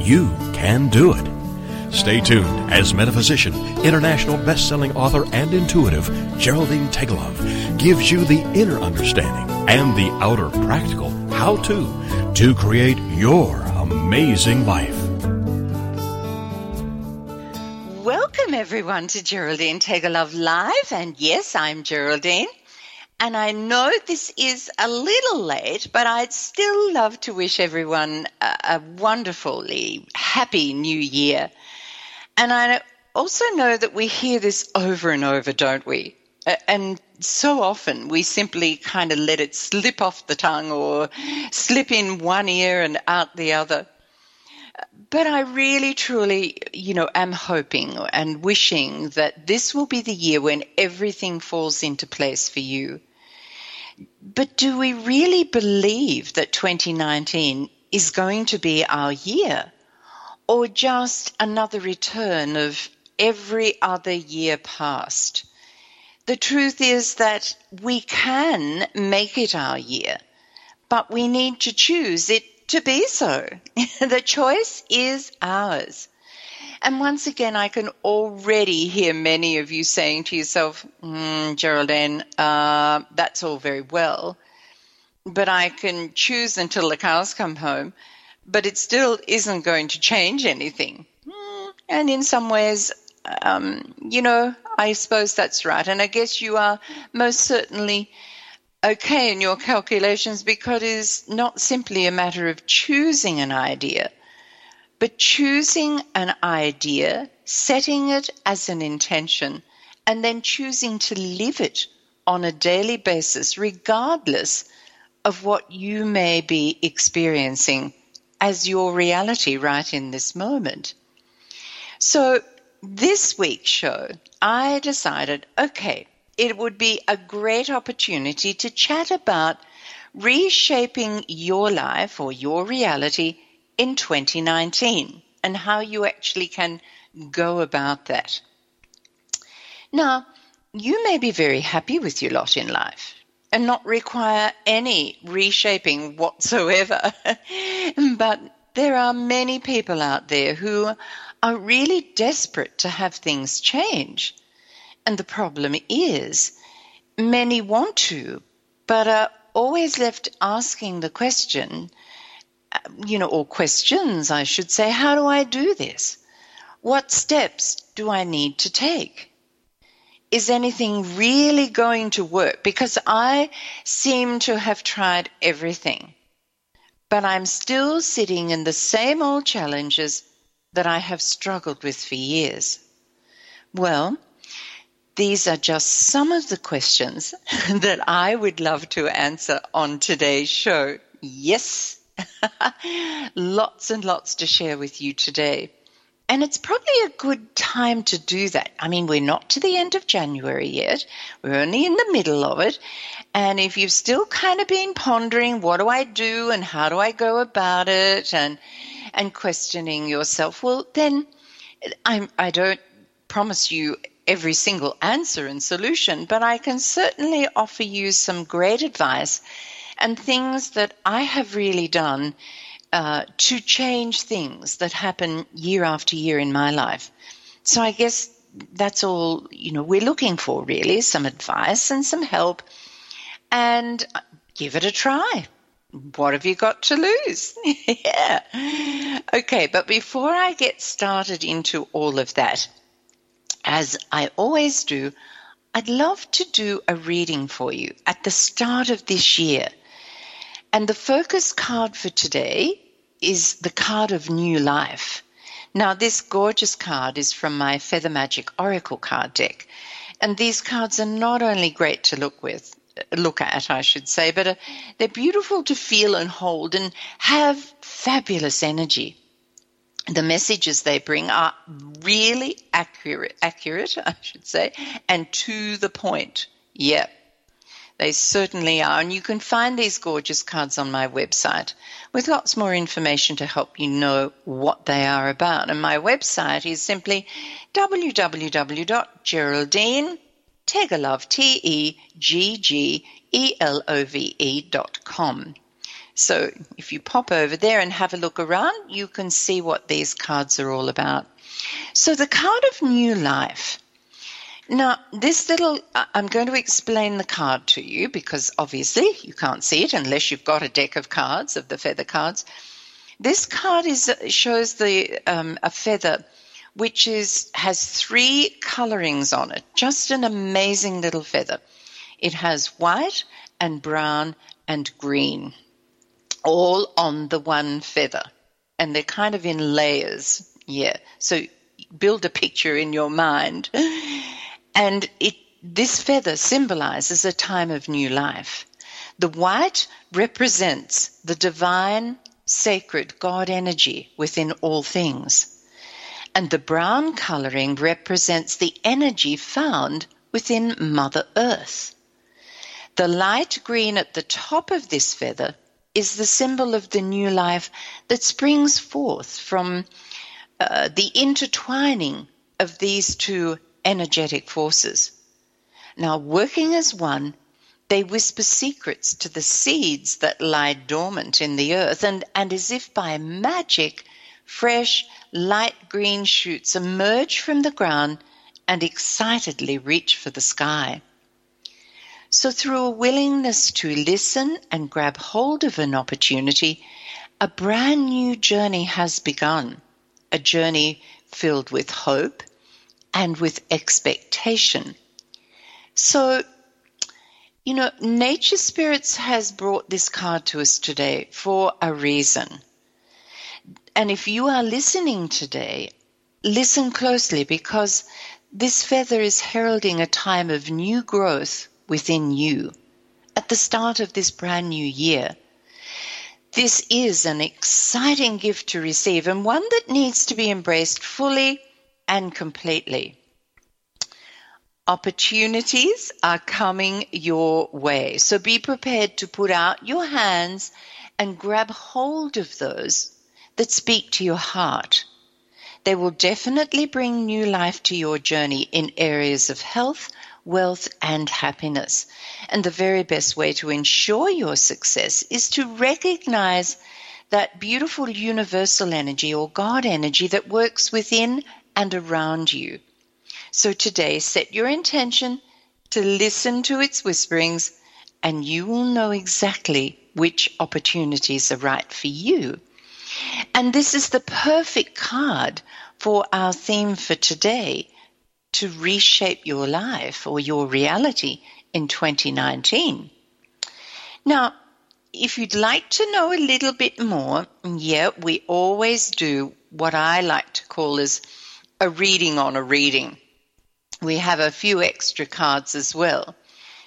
You can do it. Stay tuned as metaphysician, international best-selling author, and intuitive Geraldine Teggelove gives you the inner understanding and the outer practical how-to to create your amazing life. Welcome everyone to Geraldine Teggelove Live, and yes, I'm Geraldine. And I know this is a little late, but I'd still love to wish everyone a, a wonderfully happy new year. And I also know that we hear this over and over, don't we? And so often we simply kind of let it slip off the tongue or slip in one ear and out the other. But I really, truly, you know, am hoping and wishing that this will be the year when everything falls into place for you. But do we really believe that 2019 is going to be our year? Or just another return of every other year past? The truth is that we can make it our year, but we need to choose it to be so. the choice is ours. And once again, I can already hear many of you saying to yourself, mm, Geraldine, uh, that's all very well, but I can choose until the cows come home, but it still isn't going to change anything. Mm, and in some ways, um, you know, I suppose that's right. And I guess you are most certainly okay in your calculations because it is not simply a matter of choosing an idea but choosing an idea, setting it as an intention, and then choosing to live it on a daily basis, regardless of what you may be experiencing as your reality right in this moment. So, this week's show, I decided okay, it would be a great opportunity to chat about reshaping your life or your reality in 2019 and how you actually can go about that. Now, you may be very happy with your lot in life and not require any reshaping whatsoever. but there are many people out there who are really desperate to have things change. And the problem is, many want to, but are always left asking the question Uh, you know, or questions, I should say. How do I do this? What steps do I need to take? Is anything really going to work? Because I seem to have tried everything, but I'm still sitting in the same old challenges that I have struggled with for years. Well, these are just some of the questions that I would love to answer on today's show. Yes, lots and lots to share with you today. And it's probably a good time to do that. I mean, we're not to the end of January yet. We're only in the middle of it. And if you've still kind of been pondering, what do I do and how do I go about it and, and questioning yourself, well, then I'm, I don't promise you every single answer and solution, but I can certainly offer you some great advice and things that I have really done uh, to change things that happen year after year in my life. So I guess that's all you know we're looking for really some advice and some help. And give it a try. What have you got to lose? Yeah. Okay but before i get started into all of that as i always do i'd love to do a reading for you at the start of this year and the focus card for today is the card of new life. Now, this gorgeous card is from my Feather Magic Oracle card deck. And these cards are not only great to look with, look at, I should say, but uh, they're beautiful to feel and hold and have fabulous energy. the messages they bring are really accurate, accurate, I should say, and to the point. Yep. They certainly are. And you can find these gorgeous cards on my website with lots more information to help you know what they are about. And my website is simply www.geraldine. So if you pop over there and have a look around, you can see what these cards are all about. So the card of new life now, this little, I'm going to explain the card to you because obviously you can't see it unless you've got a deck of cards, of the feather cards. This card is shows the um, a feather which is has three colorings on it. Just an amazing little feather. It has white and brown and green, all on the one feather, and they're kind of in layers. Yeah, so build a picture in your mind. And it, this feather symbolizes a time of new life. The white represents the divine, sacred God energy within all things. And the brown coloring represents the energy found within Mother Earth. The light green at the top of this feather is the symbol of the new life that springs forth from uh, the intertwining of these two energetic forces. Now, working as one, they whisper secrets to the seeds that lie dormant in the earth, and, and as if by magic, fresh, light green shoots emerge from the ground and excitedly reach for the sky. So, through a willingness to listen and grab hold of an opportunity, a brand new journey has begun. A journey filled with hope, and with expectation. So, you know, Nature Spirits has brought this card to us today for a reason. And if you are listening today, listen closely because this feather is heralding a time of new growth within you at the start of this brand new year. This is an exciting gift to receive and one that needs to be embraced fully and completely. Opportunities are coming your way. So be prepared to put out your hands and grab hold of those that speak to your heart. They will definitely bring new life to your journey in areas of health, wealth, and happiness. And the very best way to ensure your success is to recognize that beautiful universal energy or God energy that works within and around you. So today, set your intention to listen to its whisperings, and you will know exactly which opportunities are right for you. And this is the perfect card for our theme for today to reshape your life or your reality in 2019. Now, if you'd like to know a little bit more, yeah, we always do what I like to call as a reading on a reading. We have a few extra cards as well.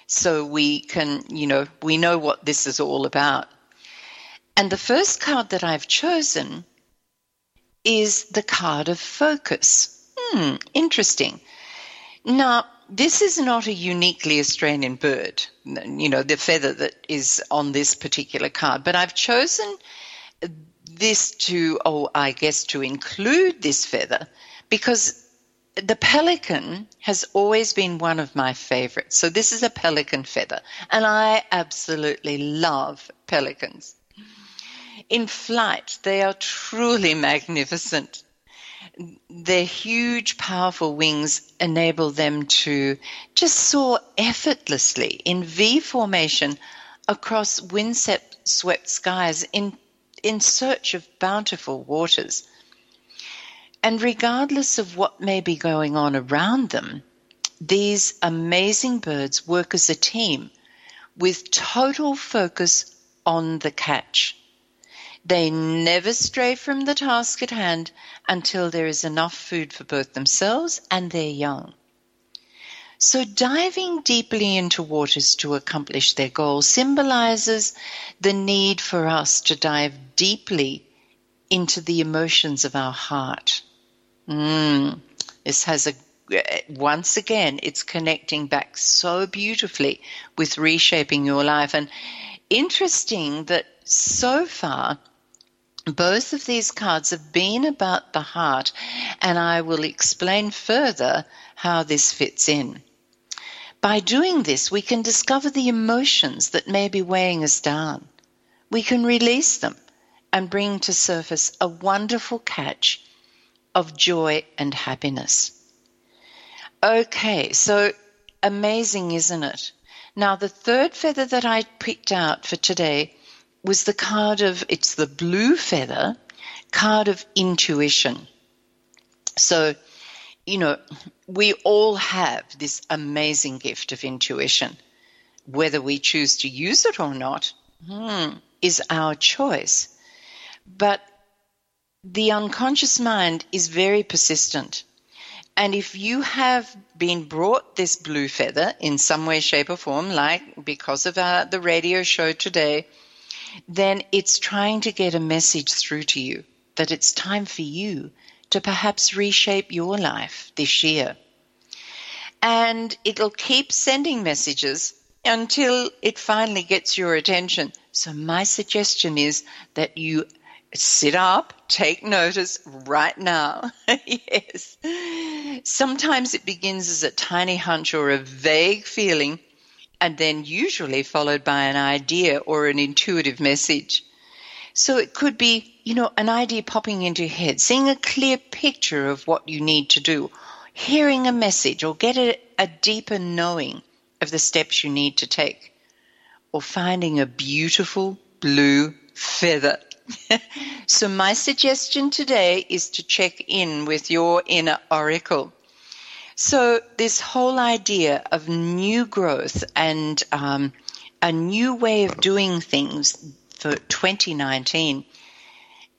So we can, you know, we know what this is all about. And the first card that I've chosen is the card of focus. Hmm, interesting. Now, this is not a uniquely Australian bird, you know, the feather that is on this particular card, but I've chosen this to, oh, I guess to include this feather because the pelican has always been one of my favorites. So this is a pelican feather, and I absolutely love pelicans. In flight, they are truly magnificent. Their huge, powerful wings enable them to just soar effortlessly in V formation across windswept skies in, in search of bountiful waters. And regardless of what may be going on around them, these amazing birds work as a team with total focus on the catch. They never stray from the task at hand until there is enough food for both themselves and their young. So diving deeply into waters to accomplish their goal symbolizes the need for us to dive deeply into the emotions of our heart. Mm, this has a once again, it's connecting back so beautifully with reshaping your life. And interesting that so far, both of these cards have been about the heart, and I will explain further how this fits in. By doing this, we can discover the emotions that may be weighing us down. We can release them and bring to surface a wonderful catch of joy and happiness. Okay, so amazing, isn't it? Now, the third feather that I picked out for today was the card of, it's the blue feather, card of intuition. So, you know, we all have this amazing gift of intuition. Whether we choose to use it or not hmm, is our choice. But the unconscious mind is very persistent. And if you have been brought this blue feather in some way, shape, or form, like because of our, the radio show today, then it's trying to get a message through to you that it's time for you to perhaps reshape your life this year. And it'll keep sending messages until it finally gets your attention. So, my suggestion is that you sit up, take notice right now. yes. Sometimes it begins as a tiny hunch or a vague feeling, and then usually followed by an idea or an intuitive message. So it could be, you know, an idea popping into your head, seeing a clear picture of what you need to do, hearing a message, or get a, a deeper knowing of the steps you need to take, or finding a beautiful blue feather so, my suggestion today is to check in with your inner oracle. So, this whole idea of new growth and um, a new way of doing things for 2019,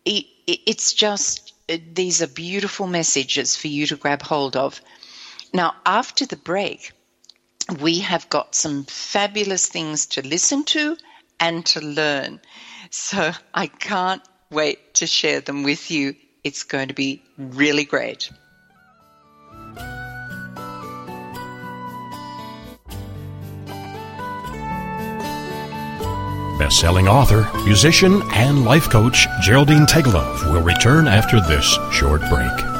it, it's just these are beautiful messages for you to grab hold of. Now, after the break, we have got some fabulous things to listen to and to learn. So I can't wait to share them with you. It's going to be really great. Best-selling author, musician, and life coach Geraldine Teggelove will return after this short break.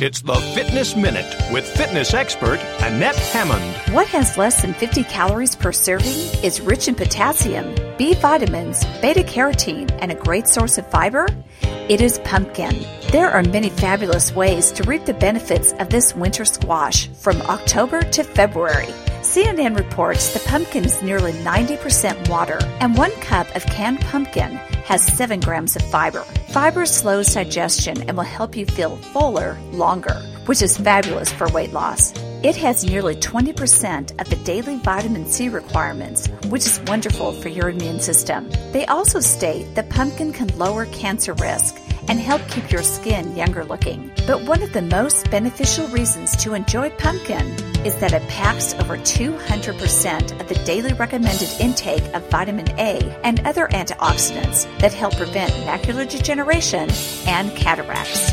It's the Fitness Minute with fitness expert Annette Hammond. What has less than 50 calories per serving is rich in potassium, B vitamins, beta carotene, and a great source of fiber? It is pumpkin. There are many fabulous ways to reap the benefits of this winter squash from October to February. CNN reports the pumpkin is nearly 90% water, and one cup of canned pumpkin has 7 grams of fiber. Fiber slows digestion and will help you feel fuller longer, which is fabulous for weight loss. It has nearly 20% of the daily vitamin C requirements, which is wonderful for your immune system. They also state that pumpkin can lower cancer risk and help keep your skin younger looking. But one of the most beneficial reasons to enjoy pumpkin is that it packs over 200% of the daily recommended intake of vitamin A and other antioxidants that help prevent macular degeneration and cataracts.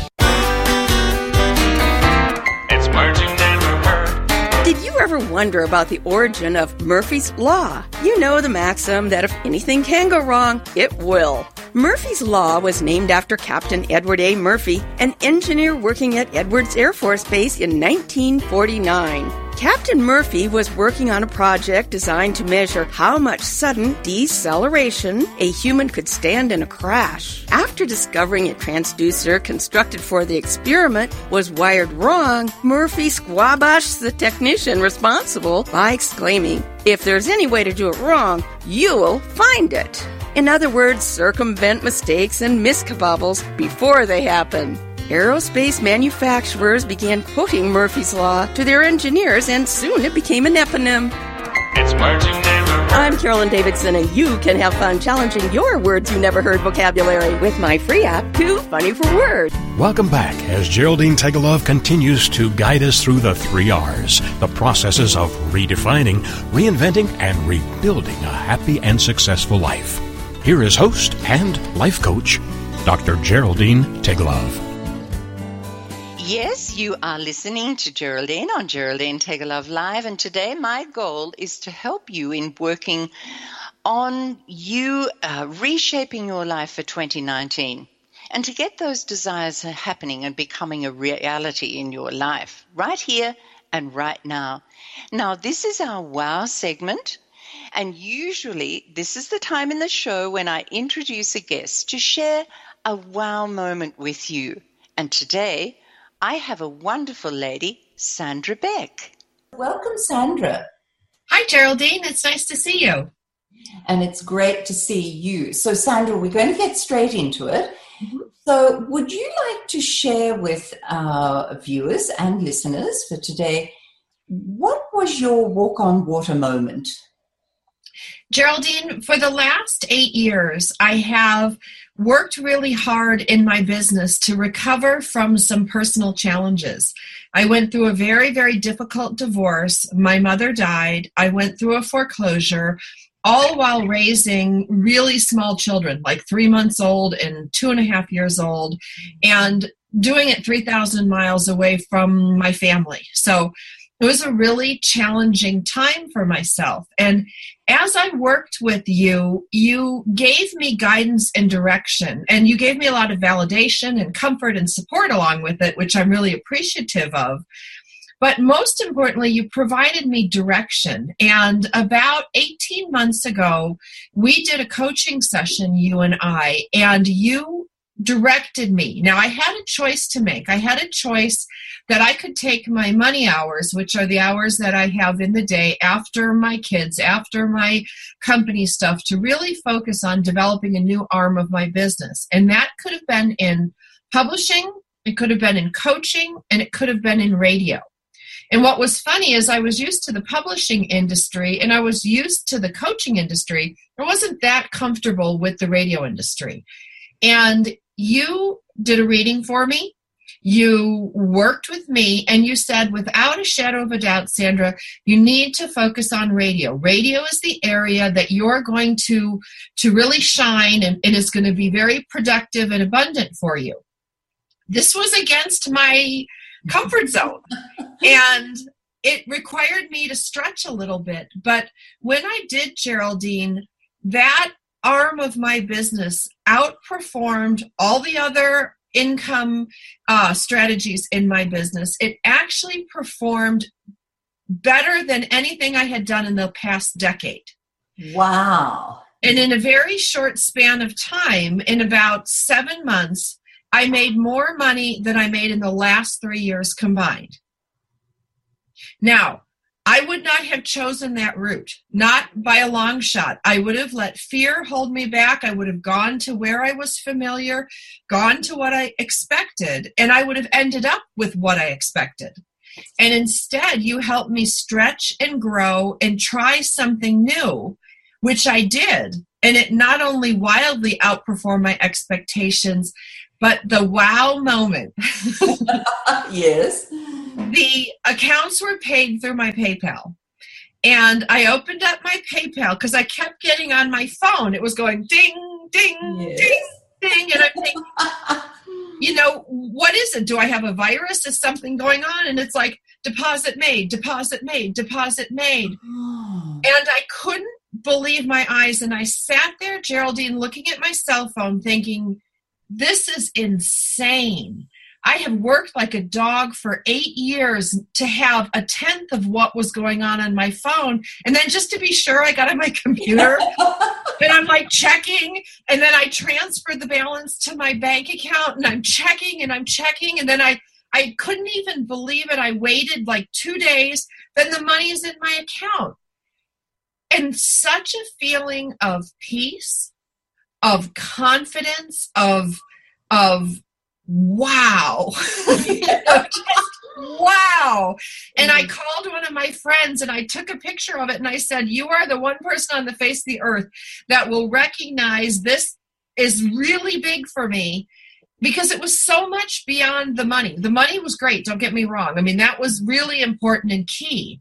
It's words you never heard. Did you ever wonder about the origin of Murphy's Law? You know the maxim that if anything can go wrong, it will. Murphy's Law was named after Captain Edward A. Murphy, an engineer working at Edwards Air Force Base in 1949. Captain Murphy was working on a project designed to measure how much sudden deceleration a human could stand in a crash. After discovering a transducer constructed for the experiment was wired wrong, Murphy squabashed the technician responsible by exclaiming, If there's any way to do it wrong, you'll find it. In other words, circumvent mistakes and miskabobbles before they happen. Aerospace manufacturers began quoting Murphy's Law to their engineers, and soon it became an eponym. It's words you never heard. I'm Carolyn Davidson, and you can have fun challenging your words you never heard vocabulary with my free app, Too Funny for Words. Welcome back as Geraldine Teggelove continues to guide us through the three R's, the processes of redefining, reinventing, and rebuilding a happy and successful life. Here is host and life coach, Dr. Geraldine Teggelove. Yes, you are listening to Geraldine on Geraldine Teggelove Live, and today my goal is to help you in working on you uh, reshaping your life for 2019 and to get those desires happening and becoming a reality in your life right here and right now. Now, this is our wow segment. And usually, this is the time in the show when I introduce a guest to share a wow moment with you. And today, I have a wonderful lady, Sandra Beck. Welcome, Sandra. Hi, Geraldine. It's nice to see you. And it's great to see you. So, Sandra, we're going to get straight into it. Mm-hmm. So, would you like to share with our viewers and listeners for today what was your walk on water moment? Geraldine, for the last eight years, I have worked really hard in my business to recover from some personal challenges. I went through a very, very difficult divorce. My mother died. I went through a foreclosure all while raising really small children, like three months old and two and a half years old, and doing it 3,000 miles away from my family. So it was a really challenging time for myself. And as I worked with you, you gave me guidance and direction, and you gave me a lot of validation and comfort and support along with it, which I'm really appreciative of. But most importantly, you provided me direction. And about 18 months ago, we did a coaching session, you and I, and you directed me. Now, I had a choice to make. I had a choice that I could take my money hours, which are the hours that I have in the day after my kids, after my company stuff, to really focus on developing a new arm of my business. And that could have been in publishing, it could have been in coaching, and it could have been in radio. And what was funny is I was used to the publishing industry and I was used to the coaching industry. I wasn't that comfortable with the radio industry. And you did a reading for me. You worked with me and you said, without a shadow of a doubt, Sandra, you need to focus on radio. Radio is the area that you're going to, to really shine and, and is going to be very productive and abundant for you. This was against my comfort zone. and it required me to stretch a little bit. But when I did Geraldine, that arm of my business outperformed all the other income uh, strategies in my business. It actually performed better than anything I had done in the past decade. Wow. And in a very short span of time, in about seven months, I made more money than I made in the last three years combined. Now, I would not have chosen that route, not by a long shot. I would have let fear hold me back. I would have gone to where I was familiar, gone to what I expected, and I would have ended up with what I expected. And instead, you helped me stretch and grow and try something new, which I did. And it not only wildly outperformed my expectations, but the wow moment. yes. The accounts were paid through my PayPal. And I opened up my PayPal because I kept getting on my phone. It was going ding, ding, yes. ding, ding. And I'm thinking, you know, what is it? Do I have a virus? Is something going on? And it's like, deposit made, deposit made, deposit made. Oh. And I couldn't believe my eyes. And I sat there, Geraldine, looking at my cell phone, thinking, this is insane. I have worked like a dog for eight years to have a tenth of what was going on on my phone. And then just to be sure, I got on my computer and I'm like checking. And then I transferred the balance to my bank account and I'm checking and I'm checking. And then I, I couldn't even believe it. I waited like two days. Then the money is in my account. And such a feeling of peace of confidence of of wow. Wow. And i mm-hmm. called one of my friends and i took a picture of it and i said you are the one person on the face of the earth that will recognize this is really big for me. Because it was so much beyond the money. The money was great don't get me wrong. I mean that was really important and key.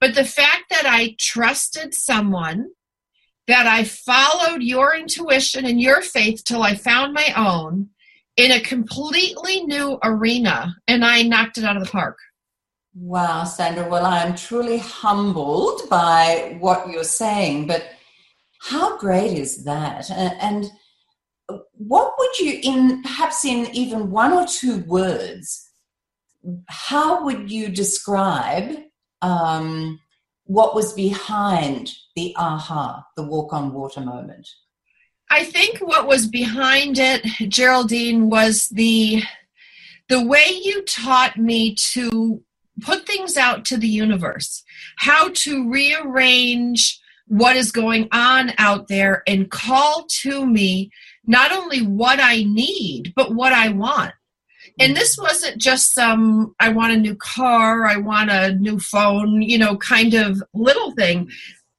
But the fact that i trusted someone that I followed your intuition and your faith till I found my own in a completely new arena and I knocked it out of the park. Wow, Sandra. Well, I'm truly humbled by what you're saying, but how great is that? And, what would you, in perhaps in even one or two words, how would you describe um, what was behind the aha, the walk on water moment? I think what was behind it, Geraldine, was the the way you taught me to put things out to the universe, how to rearrange what is going on out there and call to me not only what I need, but what I want. And mm-hmm. this wasn't just some, I want a new car, I want a new phone, you know, kind of little thing. Mm-hmm.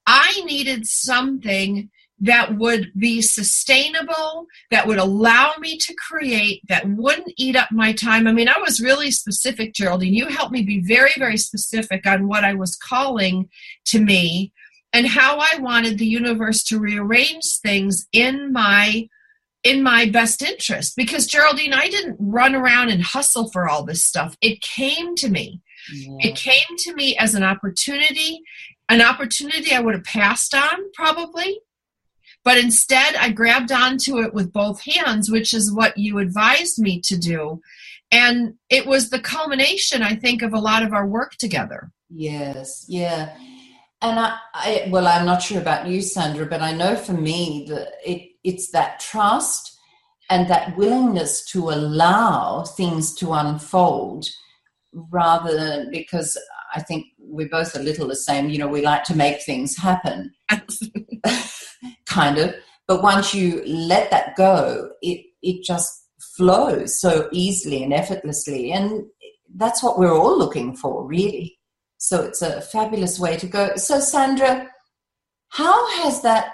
I needed something that would be sustainable, that would allow me to create, that wouldn't eat up my time. I mean, I was really specific, Geraldine. You helped me be very, very specific on what I was calling to me and how I wanted the universe to rearrange things in my in my best interest because Geraldine I didn't run around and hustle for all this stuff it came to me yeah. it came to me as an opportunity an opportunity I would have passed on probably but instead, I grabbed onto it with both hands, which is what you advised me to do. And it was the culmination, I think, of a lot of our work together. Yes, yeah. And I, I well, I'm not sure about you, Sandra, but I know for me that it, it's that trust and that willingness to allow things to unfold rather than because I think we're both a little the same. You know, we like to make things happen. kind of. But once you let that go, it, it just flows so easily and effortlessly. And that's what we're all looking for, really. So it's a fabulous way to go. So, Sandra, how has that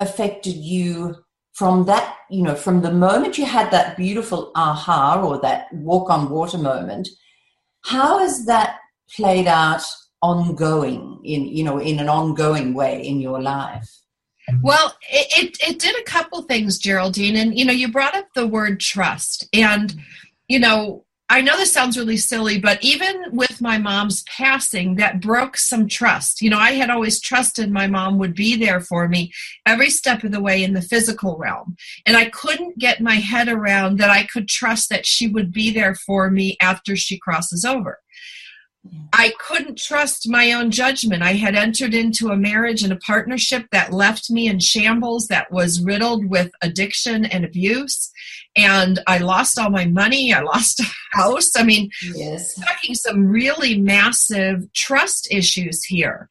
affected you from that, you know, from the moment you had that beautiful aha or that walk on water moment? How has that played out ongoing in, you know, in an ongoing way in your life? Mm-hmm. Well, it, it, it did a couple things, Geraldine. And, you know, you brought up the word trust. And, mm-hmm. you know, I know this sounds really silly, but even with my mom's passing, that broke some trust. You know, I had always trusted my mom would be there for me every step of the way in the physical realm. And I couldn't get my head around that I could trust that she would be there for me after she crosses over. I couldn't trust my own judgment. I had entered into a marriage and a partnership that left me in shambles, that was riddled with addiction and abuse. And I lost all my money. I lost a house. I mean, yes. talking some really massive trust issues here.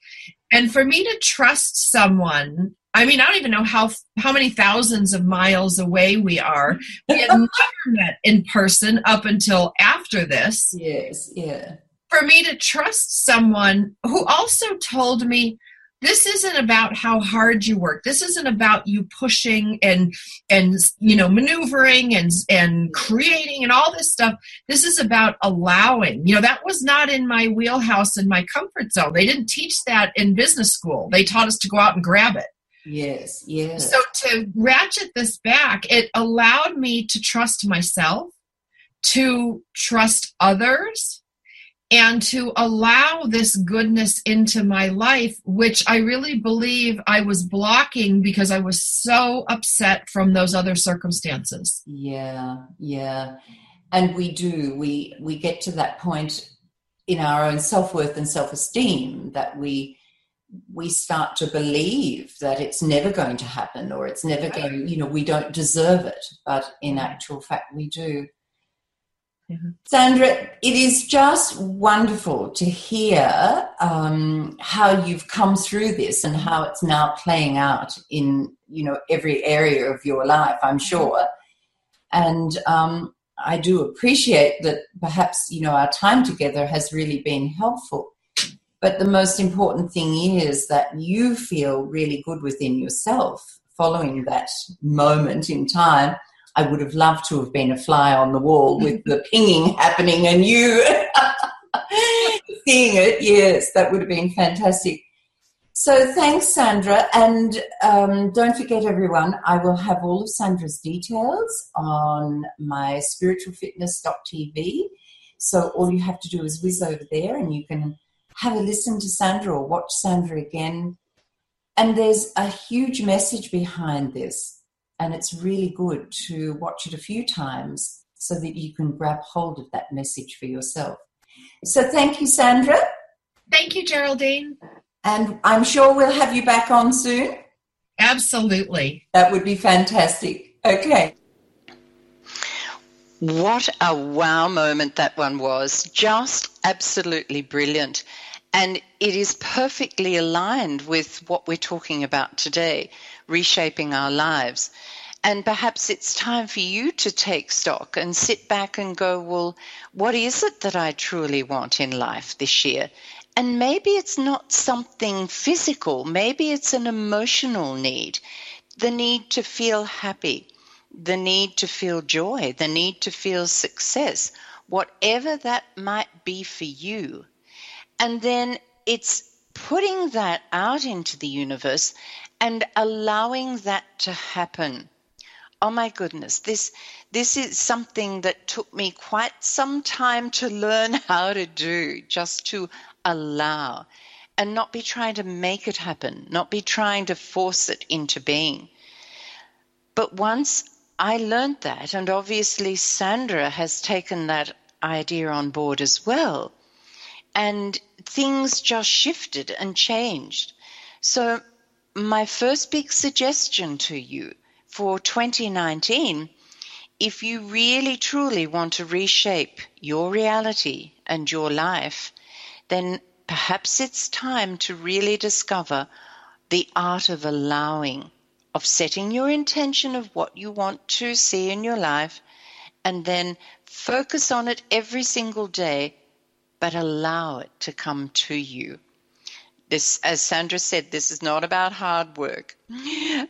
And for me to trust someone I mean, I don't even know how how many thousands of miles away we are. We had never met in person up until after this. Yes, yeah for me to trust someone who also told me this isn't about how hard you work. This isn't about you pushing and and you know maneuvering and and creating and all this stuff. This is about allowing. You know that was not in my wheelhouse in my comfort zone. They didn't teach that in business school. They taught us to go out and grab it. Yes yes. So to ratchet this back it allowed me to trust myself to trust others and to allow this goodness into my life, which I really believe I was blocking because I was so upset from those other circumstances. Yeah, yeah. And we do, we we get to that point in our own self-worth and self-esteem that we we start to believe that it's never going to happen or it's never going, you know, we don't deserve it. But in mm-hmm. actual fact we do. Mm-hmm. Sandra, it is just wonderful to hear um, how you've come through this and how it's now playing out in you know every area of your life. I'm mm-hmm. sure, and um, I do appreciate that. Perhaps you know our time together has really been helpful. But the most important thing is that you feel really good within yourself following that moment in time I would have loved to have been a fly on the wall with the pinging happening and you seeing it. Yes, that would have been fantastic. So thanks, Sandra. And um, don't forget, everyone, I will have all of Sandra's details on my spiritualfitness.tv. So all you have to do is whiz over there and you can have a listen to Sandra or watch Sandra again. And there's a huge message behind this. And it's really good to watch it a few times so that you can grab hold of that message for yourself. So thank you, Sandra. Thank you, Geraldine. And I'm sure we'll have you back on soon. Absolutely. That would be fantastic. Okay. What a wow moment that one was. Just absolutely brilliant. And it is perfectly aligned with what we're talking about today reshaping our lives. And perhaps it's time for you to take stock and sit back and go, well, what is it that I truly want in life this year? And maybe it's not something physical, maybe it's an emotional need the need to feel happy, the need to feel joy, the need to feel success, whatever that might be for you. And then it's putting that out into the universe and allowing that to happen. Oh my goodness, this this is something that took me quite some time to learn how to do, just to allow and not be trying to make it happen, not be trying to force it into being. But once I learned that, and obviously Sandra has taken that idea on board as well, and things just shifted and changed. So, my first big suggestion to you for 2019 if you really truly want to reshape your reality and your life, then perhaps it's time to really discover the art of allowing, of setting your intention of what you want to see in your life, and then focus on it every single day, but allow it to come to you. This, as Sandra said, this is not about hard work.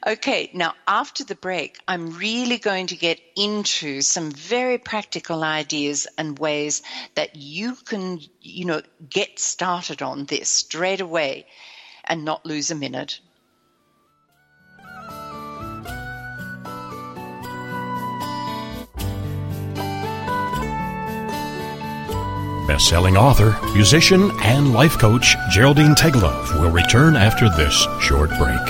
Okay, now after the break, I'm really going to get into some very practical ideas and ways that you can, you know, get started on this straight away and not lose a minute. Best-selling author, musician, and life coach Geraldine Teggelove will return after this short break.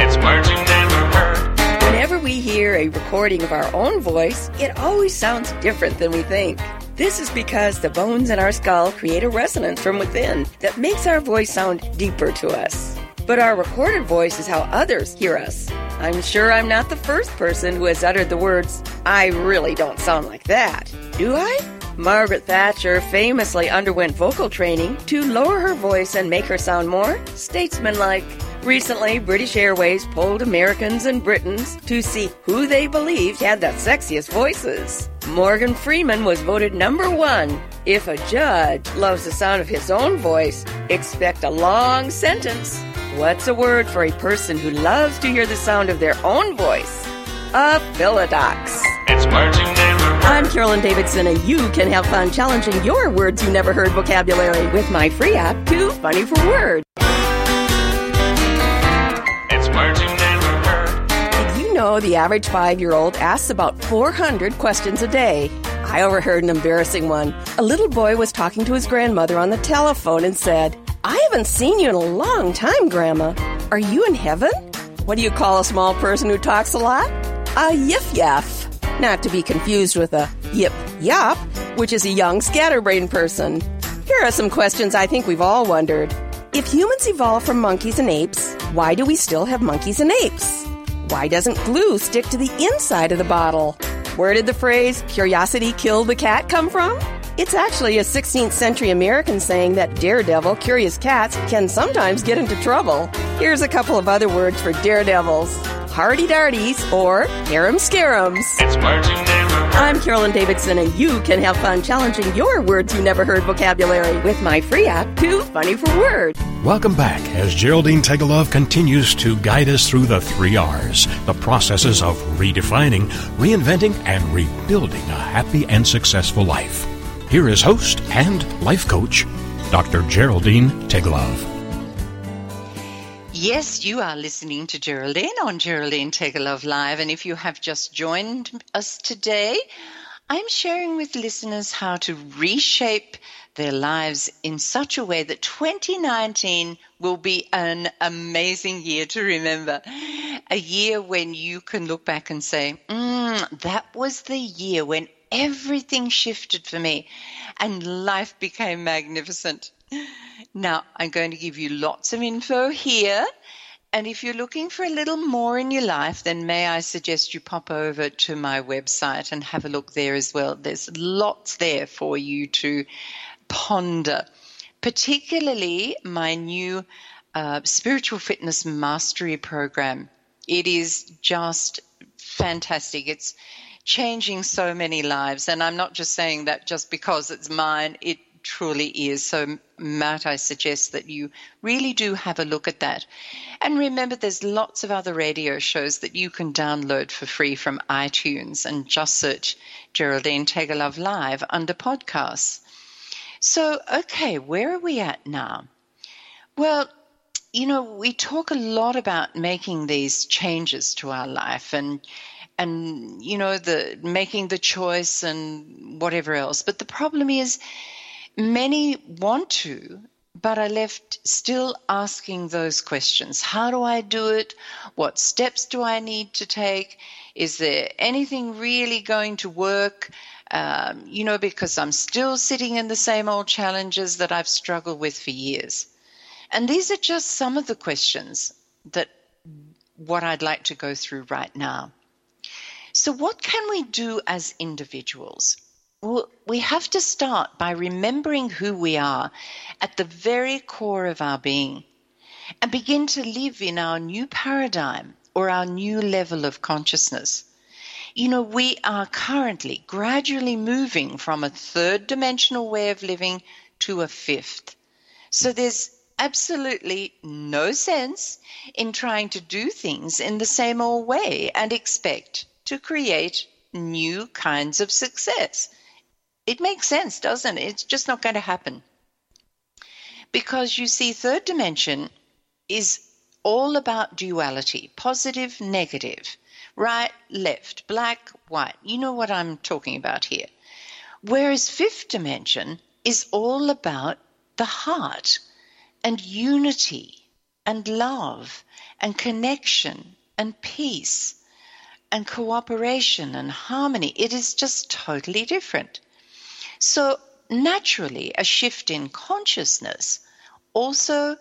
It's words you never heard. Whenever we hear a recording of our own voice, it always sounds different than we think. This is because the bones in our skull create a resonance from within that makes our voice sound deeper to us. But our recorded voice is how others hear us. I'm sure I'm not the first person who has uttered the words, I really don't sound like that. Do I? Margaret Thatcher famously underwent vocal training to lower her voice and make her sound more statesmanlike. Recently, British Airways polled Americans and Britons to see who they believed had the sexiest voices. Morgan Freeman was voted number one. If a judge loves the sound of his own voice, expect a long sentence. What's a word for a person who loves to hear the sound of their own voice? A philodox. It's words you never heard. I'm Carolyn Davidson, and you can have fun challenging your words you never heard vocabulary with my free app, Too Funny for Word. It's words you know the average five year old asks about 400 questions a day? I overheard an embarrassing one. A little boy was talking to his grandmother on the telephone and said, I haven't seen you in a long time, Grandma. Are you in heaven? What do you call a small person who talks a lot? A yiff yaff. Not to be confused with a yip yap, which is a young scatterbrained person. Here are some questions I think we've all wondered. If humans evolved from monkeys and apes, why do we still have monkeys and apes? Why doesn't glue stick to the inside of the bottle? Where did the phrase curiosity killed the cat come from? It's actually a 16th century American saying that daredevil, curious cats can sometimes get into trouble. Here's a couple of other words for daredevils hardy darties or harem scarums. It's. I'm Carolyn Davidson, and you can have fun challenging your words you never heard vocabulary with my free app, Too Funny for Word. Welcome back as Geraldine Teggelove continues to guide us through the three R's, the processes of redefining, reinventing, and rebuilding a happy and successful life. here is host and life coach, Dr. Geraldine Teggelove. Yes, you are listening to Geraldine on Geraldine Teggelove Live. And if you have just joined us today, I'm sharing with listeners how to reshape their lives in such a way that 2019 will be an amazing year to remember. A year when you can look back and say, mm, that was the year when everything shifted for me and life became magnificent. Now, I'm going to give you lots of info here and if you're looking for a little more in your life, then may I suggest you pop over to my website and have a look there as well. There's lots there for you to ponder, particularly my new uh, spiritual fitness mastery program. It is just fantastic. It's changing so many lives. And I'm not just saying that just because it's mine. It truly is. So, Matt, I suggest that you really do have a look at that. And remember, there's lots of other radio shows that you can download for free from iTunes and just search Geraldine Teggelove Live under podcasts. So, okay, where are we at now? Well, you know, we talk a lot about making these changes to our life and and you know the making the choice and whatever else. But the problem is Many want to, but are left still asking those questions. How do I do it? What steps do I need to take? Is there anything really going to work? Um, you know, because I'm still sitting in the same old challenges that I've struggled with for years. And these are just some of the questions that what I'd like to go through right now. So, what can we do as individuals? We have to start by remembering who we are at the very core of our being and begin to live in our new paradigm or our new level of consciousness. You know, we are currently gradually moving from a third dimensional way of living to a fifth. So there's absolutely no sense in trying to do things in the same old way and expect to create new kinds of success. It makes sense, doesn't it? It's just not going to happen. Because you see, third dimension is all about duality positive, negative, right, left, black, white. You know what I'm talking about here. Whereas fifth dimension is all about the heart and unity and love and connection and peace and cooperation and harmony. It is just totally different. So, naturally, a shift in consciousness also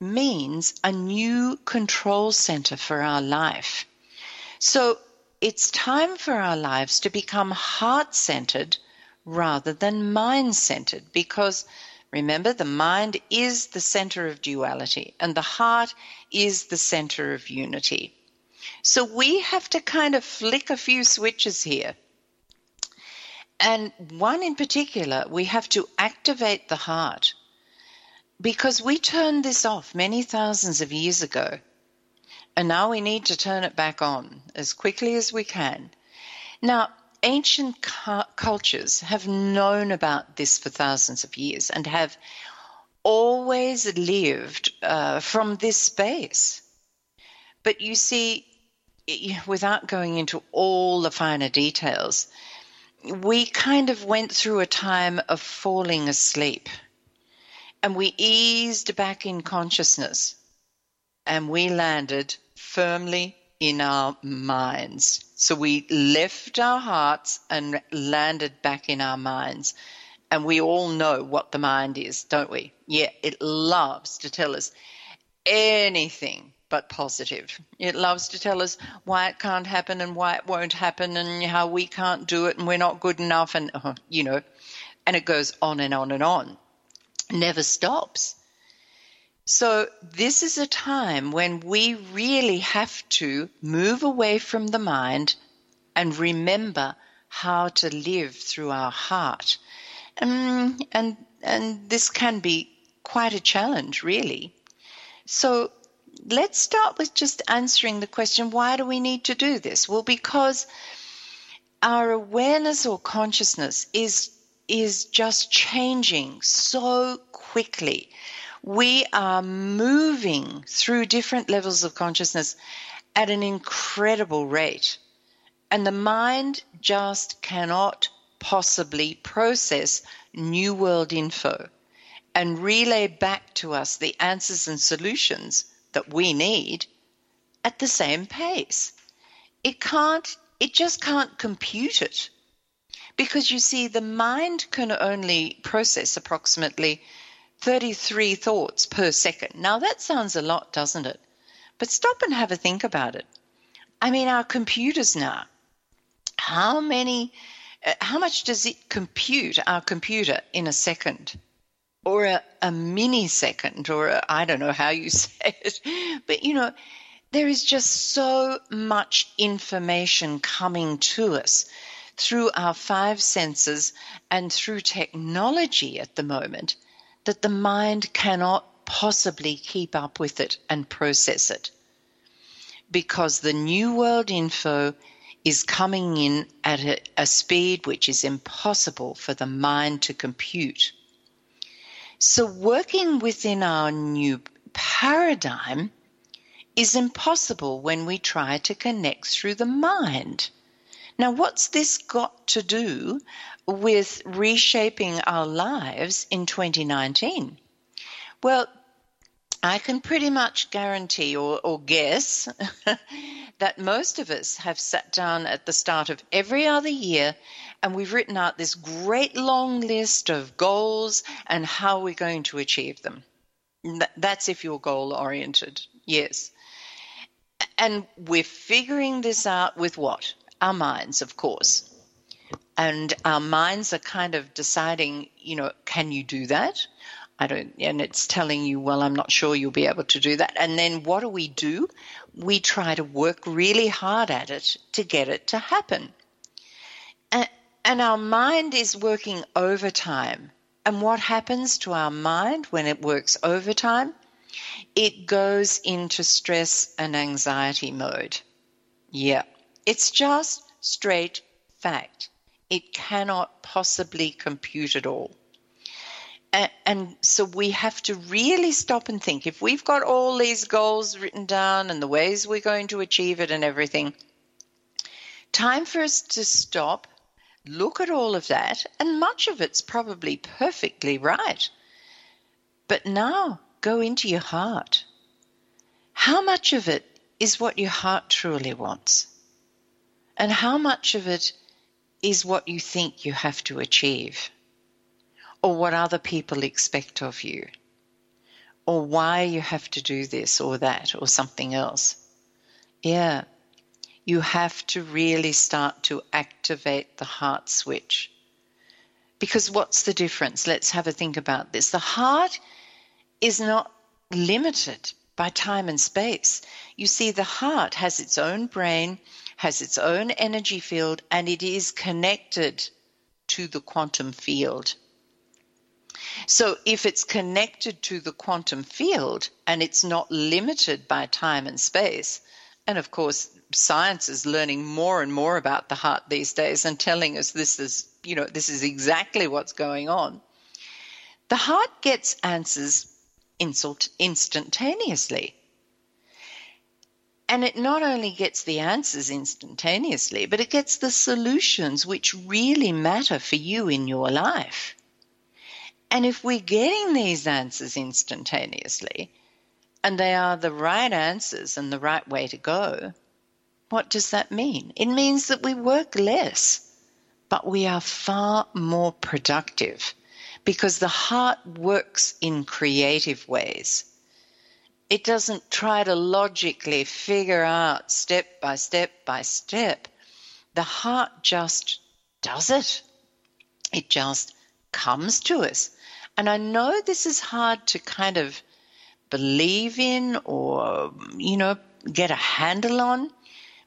means a new control center for our life. So, it's time for our lives to become heart centered rather than mind centered because remember, the mind is the center of duality and the heart is the center of unity. So, we have to kind of flick a few switches here and one in particular, we have to activate the heart because we turned this off many thousands of years ago. And now we need to turn it back on as quickly as we can. Now, ancient cu- cultures have known about this for thousands of years and have always lived uh, from this space. But you see, without going into all the finer details, we kind of went through a time of falling asleep and we eased back in consciousness and we landed firmly in our minds. So we left our hearts and landed back in our minds. And we all know what the mind is, don't we? Yeah, it loves to tell us anything but positive. It loves to tell us why it can't happen and why it won't happen and how we can't do it and we're not good enough and, uh, you know, and it goes on and on and on. Never stops. So, this is a time when we really have to move away from the mind and remember how to live through our heart. Um, and, and this can be quite a challenge, really. So, let's start with just answering the question why do we need to do this? Well, because our awareness or consciousness is is just changing so quickly. We are moving through different levels of consciousness at an incredible rate. And the mind just cannot possibly process new world info and relay back to us the answers and solutions that we need at the same pace. It can't, it just can't compute it. Because you see, the mind can only process approximately 33 thoughts per second. Now, that sounds a lot, doesn't it? But stop and have a think about it. I mean, our computers now, how many, uh, how much does it compute our computer in a second? Or a, a millisecond, or I don't know how you say it. But you know, there is just so much information coming to us through our five senses and through technology at the moment that the mind cannot possibly keep up with it and process it. Because the new world info is coming in at a, a, speed which is impossible for the mind to compute. So, working within our new paradigm is impossible when we try to connect through the mind. Now, what's this got to do with reshaping our lives in 2019? Well, I can pretty much guarantee or, or guess that most of us have sat down at the start of every other year and we've written out this great long list of goals and how we're going to achieve them. That's if you're goal oriented, yes. And we're figuring this out with what? Our minds, of course. And our minds are kind of deciding, you know, can you do that? I don't, and it's telling you, well, I'm not sure you'll be able to do that. And then what do we do? We try to work really hard at it to get it to happen. And, and our mind is working overtime. And what happens to our mind when it works overtime? It goes into stress and anxiety mode. Yeah, it's just straight fact. It cannot possibly compute it all. And, so we have to really stop and think if we've got all these goals written down and the ways we're going to achieve it and everything, time for us to stop, look at all of that, and much of it's probably perfectly right. But now go into your heart. How much of it is what your heart truly wants? And how much of it is what you think you have to achieve? Or what other people expect of you, or why you have to do this or that or something else. Yeah, you have to really start to activate the heart switch. Because what's the difference? Let's have a think about this. The heart is not limited by time and space. You see, the heart has its own brain, has its own energy field, and it is connected to the quantum field. So if it's connected to the quantum field and it's not limited by time and space, and of course, science is learning more and more about the heart these days and telling us this is, you know, this is exactly what's going on. The heart gets answers insult instantaneously. And it not only gets the answers instantaneously, but it gets the solutions which really matter for you in your life. And if we're getting these answers instantaneously, and they are the right answers and the right way to go, what does that mean? It means that we work less, but we are far more productive because the heart works in creative ways. It doesn't try to logically figure out step by step by step. The heart just does it. It just comes to us. And I know this is hard to kind of believe in or, you know, get a handle on.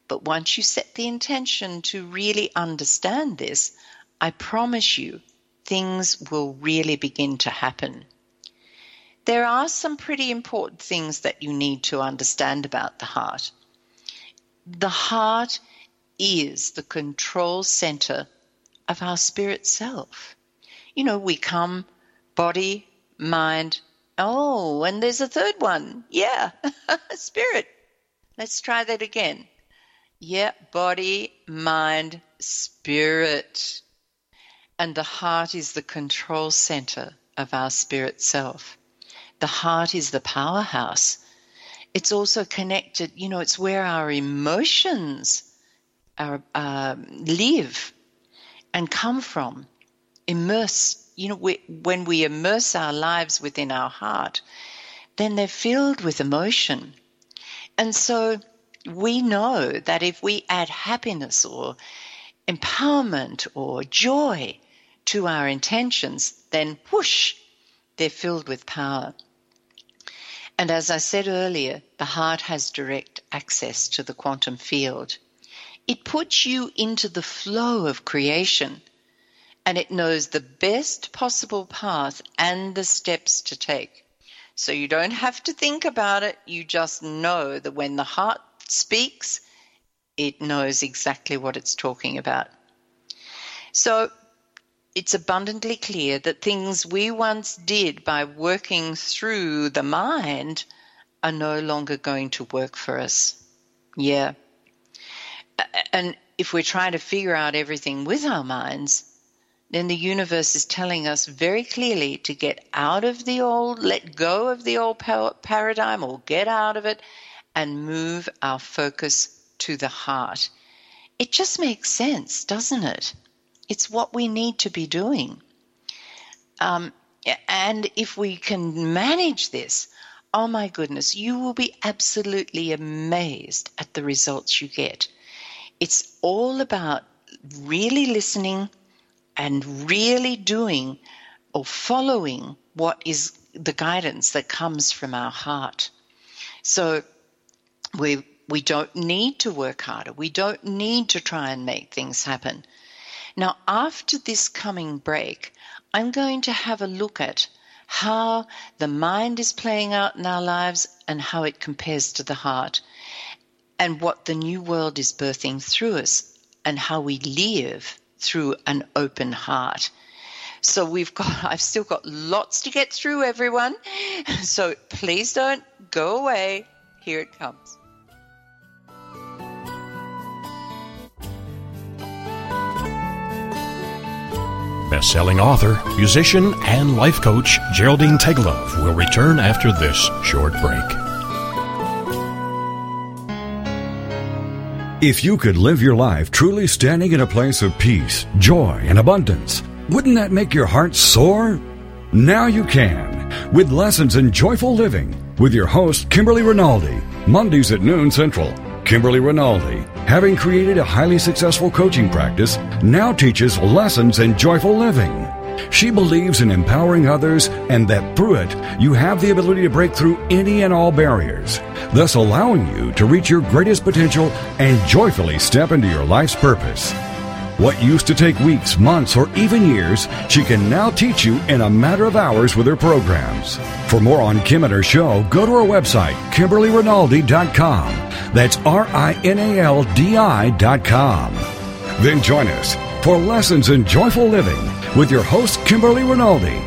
But once you set the intention to really understand this, I promise you things will really begin to happen. There are some pretty important things that you need to understand about the heart. The heart is the control center of our spirit self. you know, we come body, mind. Oh, and there's a third one. Yeah, spirit. Let's try that again. Yeah, body, mind, spirit. And the heart is the control center of our spirit self. The heart is the powerhouse. It's also connected, you know, it's where our emotions are, uh, live and come from. Immerse, you know, we, when we immerse our lives within our heart, then they're filled with emotion. And so we know that if we add happiness or empowerment or joy to our intentions, then whoosh, they're filled with power. And as I said earlier, the heart has direct access to the quantum field. It puts you into the flow of creation and it knows the best possible path and the steps to take. So you don't have to think about it. You just know that when the heart speaks, it knows exactly what it's talking about. So it's abundantly clear that things we once did by working through the mind are no longer going to work for us. Yeah. And if we're trying to figure out everything with our minds, then the universe is telling us very clearly to get out of the old, let go of the old paradigm or get out of it and move our focus to the heart. It just makes sense, doesn't it? It's what we need to be doing. Um, and if we can manage this, oh my goodness, you will be absolutely amazed at the results you get. It's all about really listening and really doing or following what is the guidance that comes from our heart. So we we don't need to work harder. We don't need to try and make things happen. Now, after this coming break, I'm going to have a look at how the mind is playing out in our lives and how it compares to the heart, and what the new world is birthing through us, and how we live through an open heart. So we've got, I've still got lots to get through, everyone. So please don't go away. Here it comes. Best-selling author, musician, and life coach Geraldine Teggelove will return after this short break. If you could live your life truly standing in a place of peace, joy, and abundance, wouldn't that make your heart soar? Now you can, with lessons in joyful living, with your host, Kimberly Rinaldi, Mondays at noon Central. Kimberly Rinaldi, having created a highly successful coaching practice, now teaches lessons in joyful living. She believes in empowering others and that through it, you have the ability to break through any and all barriers, thus allowing you to reach your greatest potential and joyfully step into your life's purpose. What used to take weeks, months, or even years, she can now teach you in a matter of hours with her programs. For more on Kim and her show, go to her website, KimberlyRinaldi.com. That's R I N A L D I.com. Then join us for Lessons in Joyful Living with your host, Kimberly Rinaldi.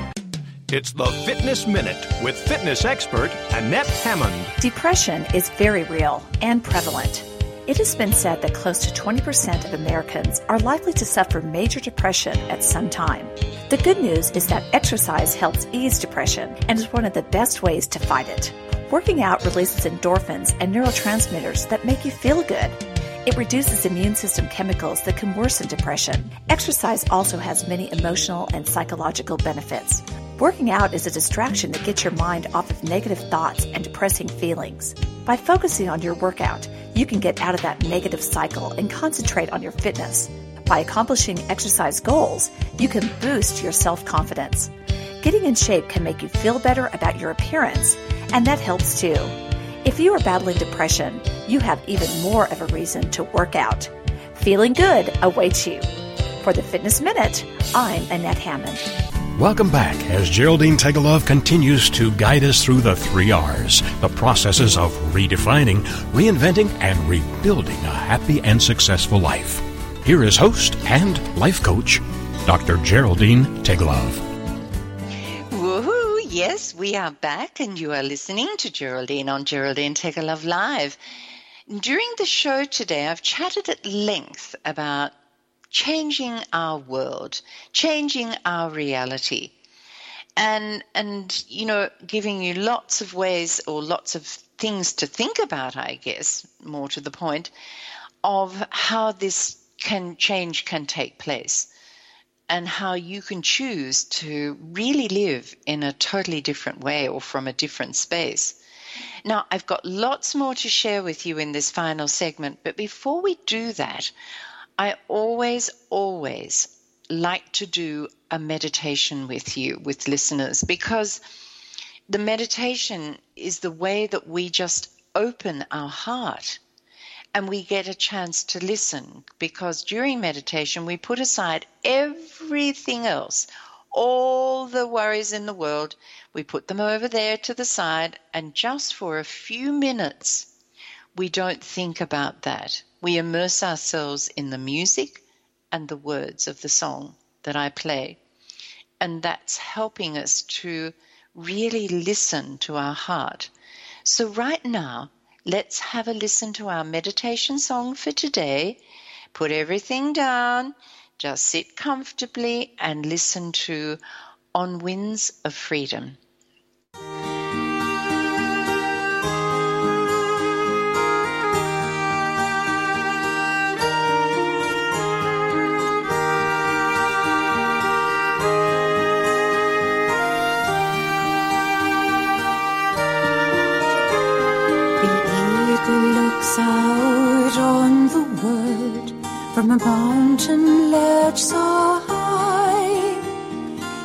It's the Fitness Minute with fitness expert Annette Hammond. Depression is very real and prevalent. It has been said that close to 20% of Americans are likely to suffer major depression at some time. The good news is that exercise helps ease depression and is one of the best ways to fight it. Working out releases endorphins and neurotransmitters that make you feel good. It reduces immune system chemicals that can worsen depression. Exercise also has many emotional and psychological benefits. Working out is a distraction that gets your mind off of negative thoughts and depressing feelings. By focusing on your workout, you can get out of that negative cycle and concentrate on your fitness. By accomplishing exercise goals, you can boost your self confidence. Getting in shape can make you feel better about your appearance, and that helps too. If you are battling depression, you have even more of a reason to work out. Feeling good awaits you. For the Fitness Minute, I'm Annette Hammond. Welcome back as Geraldine Teggelove continues to guide us through the three R's, the processes of redefining, reinventing, and rebuilding a happy and successful life. Here is host and life coach, Dr. Geraldine Teggelove. Yes, we are back, and you are listening to Geraldine on Geraldine Teggelove Live. During the show today, I've chatted at length about changing our world, changing our reality, and and you know, giving you lots of ways or lots of things to think about. I guess more to the point of how this can change can take place and how you can choose to really live in a totally different way or from a different space. Now, I've got lots more to share with you in this final segment, but before we do that, I always, always like to do a meditation with you, with listeners, because the meditation is the way that we just open our heart and we get a chance to listen because during meditation we put aside everything else, all the worries in the world, we put them over there to the side, and just for a few minutes, we don't think about that. We immerse ourselves in the music and the words of the song that I play. And that's helping us to really listen to our heart. So, right now, let's have a listen to our meditation song for today. Put everything down, just sit comfortably and listen to On Winds of Freedom. Out on the world from a mountain ledge so high.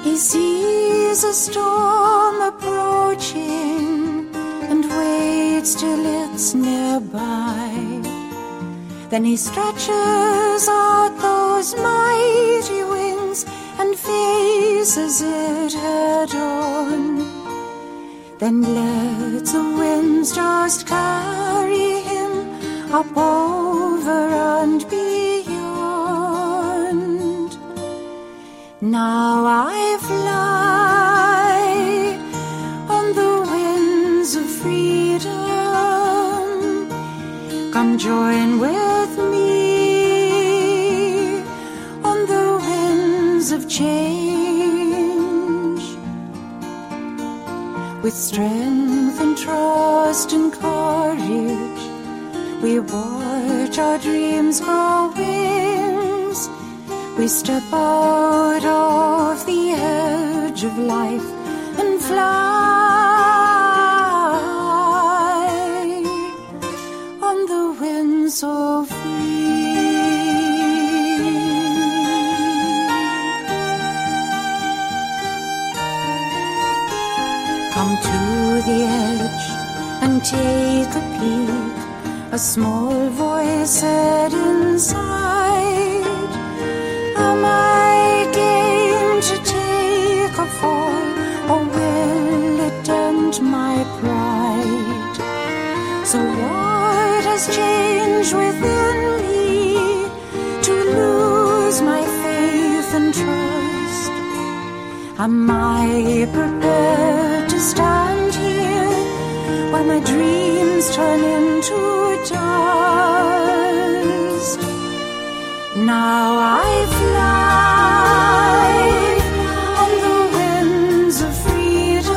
He sees a storm approaching and waits till it's nearby. Then he stretches out those mighty wings and faces it head on. Then let the winds just carry up over and beyond. Now I fly on the winds of freedom. Come join with me on the winds of change. With strength and trust and courage, we watch our dreams grow wings. We step out of the edge of life and fly on the winds so free. Come to the edge and take a peek. A small voice said inside, Am I game to take a fall, or will it dent my pride? So what has changed within me to lose my faith and trust? Am I prepared to stand here while my dreams turn into dust? Now I fly on the winds of freedom.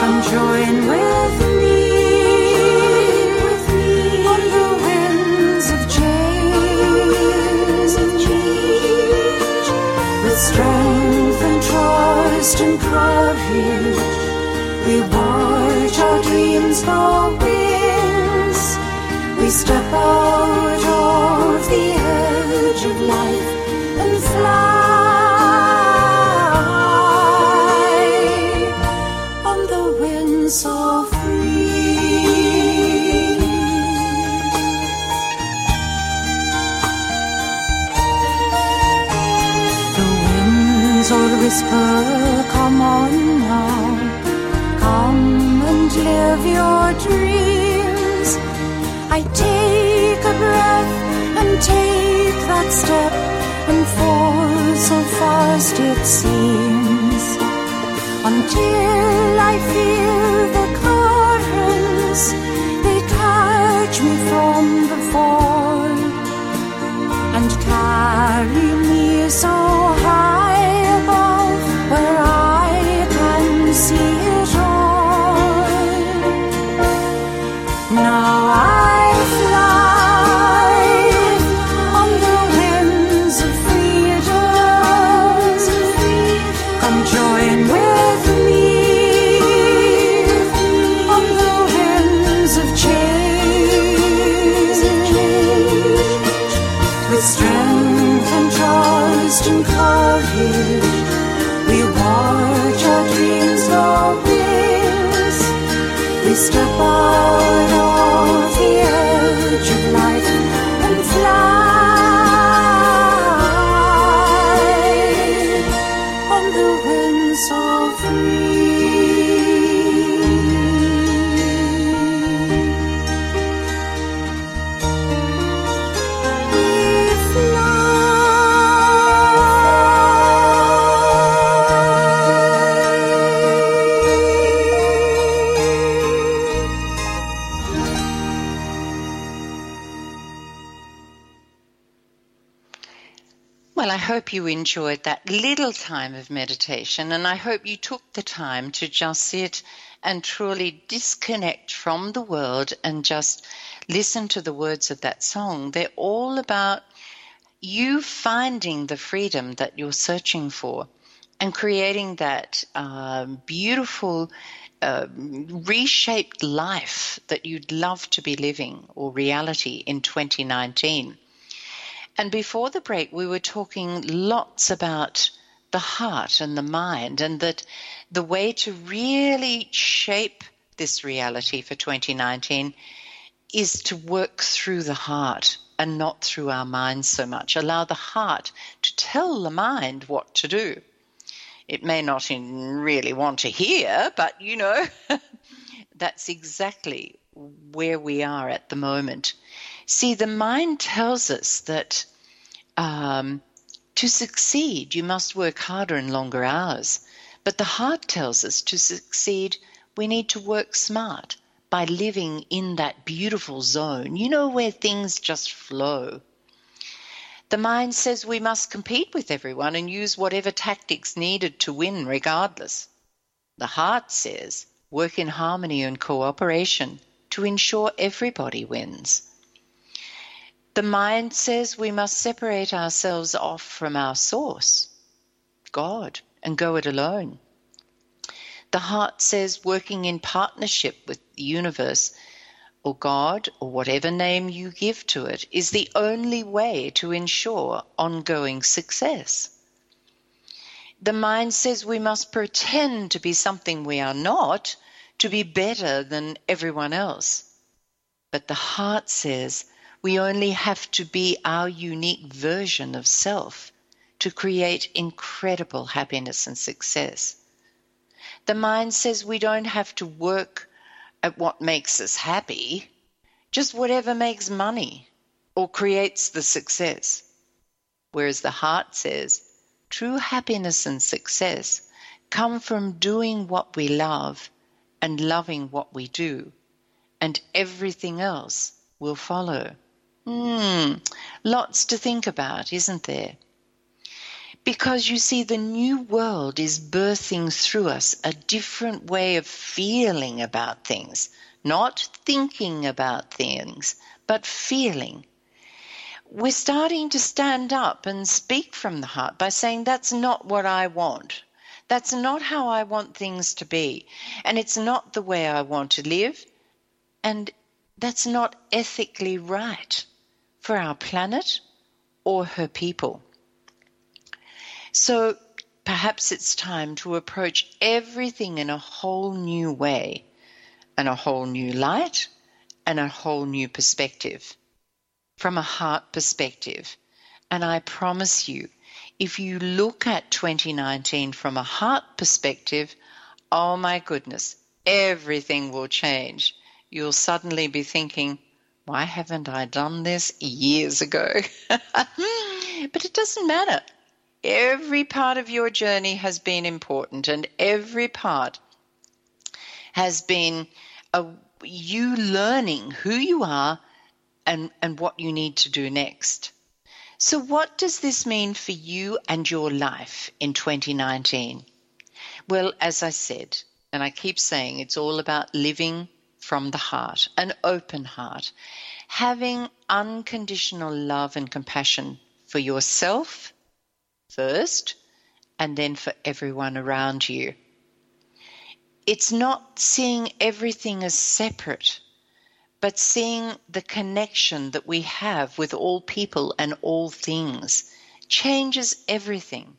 Come join with me on the winds of change. With strength and trust and courage, we watch our dreams grow I take a breath and take that step and fall so fast it seems. Until I feel you enjoyed that little time of meditation, and I hope you took the time to just sit and truly disconnect from the world and just listen to the words of that song. They're all about you finding the freedom that you're searching for and creating that um, beautiful, uh, reshaped life that you'd love to be living or reality in 2019. And before the break, we were talking lots about the heart and the mind, and that the way to really shape this reality for 2019 is to work through the heart and not through our minds so much. Allow the heart to tell the mind what to do. It may not really want to hear, but you know, that's exactly where we are at the moment. See, the mind tells us that um, to succeed, you must work harder and longer hours. But the heart tells us to succeed, we need to work smart by living in that beautiful zone, you know, where things just flow. The mind says we must compete with everyone and use whatever tactics needed to win, regardless. The heart says work in harmony and cooperation to ensure everybody wins. The mind says we must separate ourselves off from our source, God, and go it alone. The heart says working in partnership with the universe or God or whatever name you give to it is the only way to ensure ongoing success. The mind says we must pretend to be something we are not to be better than everyone else. But the heart says we only have to be our unique version of self to create incredible happiness and success. The mind says we don't have to work at what makes us happy, just whatever makes money or creates the success. Whereas the heart says true happiness and success come from doing what we love and loving what we do, and everything else will follow. Hmm, lots to think about, isn't there? Because you see, the new world is birthing through us a different way of feeling about things, not thinking about things, but feeling. We're starting to stand up and speak from the heart by saying, That's not what I want. That's not how I want things to be. And it's not the way I want to live. And that's not ethically right for our planet or her people. So perhaps it's time to approach everything in a whole new way and a whole new light and a whole new perspective from a heart perspective. And I promise you, if you look at 2019 from a heart perspective, oh my goodness, everything will change. You'll suddenly be thinking, why haven't I done this years ago? but it doesn't matter Every part of your journey has been important, and every part has been a, you learning who you are and, and what you need to do next. So, what does this mean for you and your life in 2019? Well, as I said, and I keep saying, it's all about living from the heart, an open heart, having unconditional love and compassion for yourself first, and then for everyone around you. It's not seeing everything as separate, but seeing the connection that we have with all people and all things changes everything.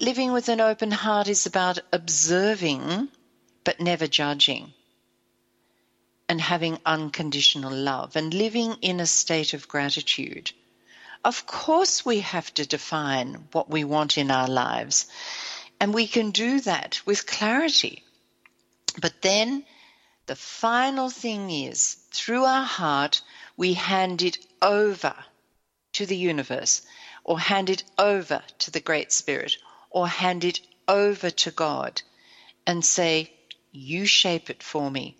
Living with an open heart is about observing but never judging, and having unconditional love, and living in a state of gratitude. Of course, we have to define what we want in our lives, and we can do that with clarity. But then the final thing is through our heart, we hand it over to the universe, or hand it over to the Great Spirit, or hand it over to God and say, You shape it for me.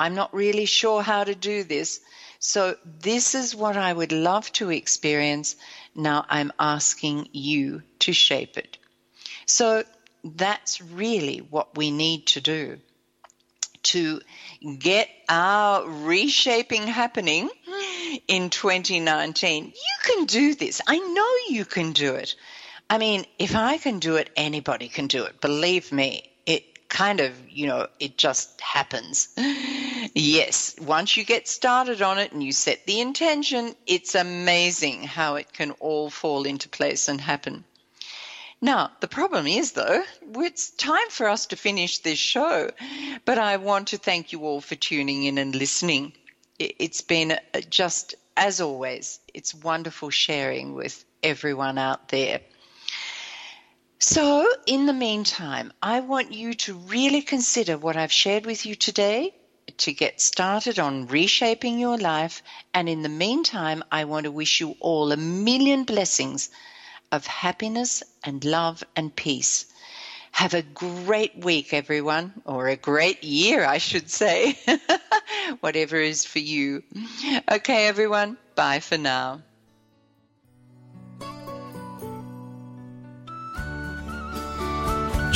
I'm not really sure how to do this. So, this is what I would love to experience. Now I'm asking you to shape it. So, that's really what we need to do to get our reshaping happening in 2019. You can do this. I know you can do it. I mean, if I can do it, anybody can do it. Believe me, it kind of, you know, it just happens. Yes, once you get started on it and you set the intention, it's amazing how it can all fall into place and happen. Now, the problem is, though, it's time for us to finish this show, but I want to thank you all for tuning in and listening. It's been uh, just, as always, it's wonderful sharing with everyone out there. So, in the meantime, I want you to really consider what I've shared with you today to get started on reshaping your life. And in the meantime, I want to wish you all a million blessings of happiness and love and peace. Have a great week, everyone, or a great year, I should say. Whatever is for you. Okay, everyone, bye for now.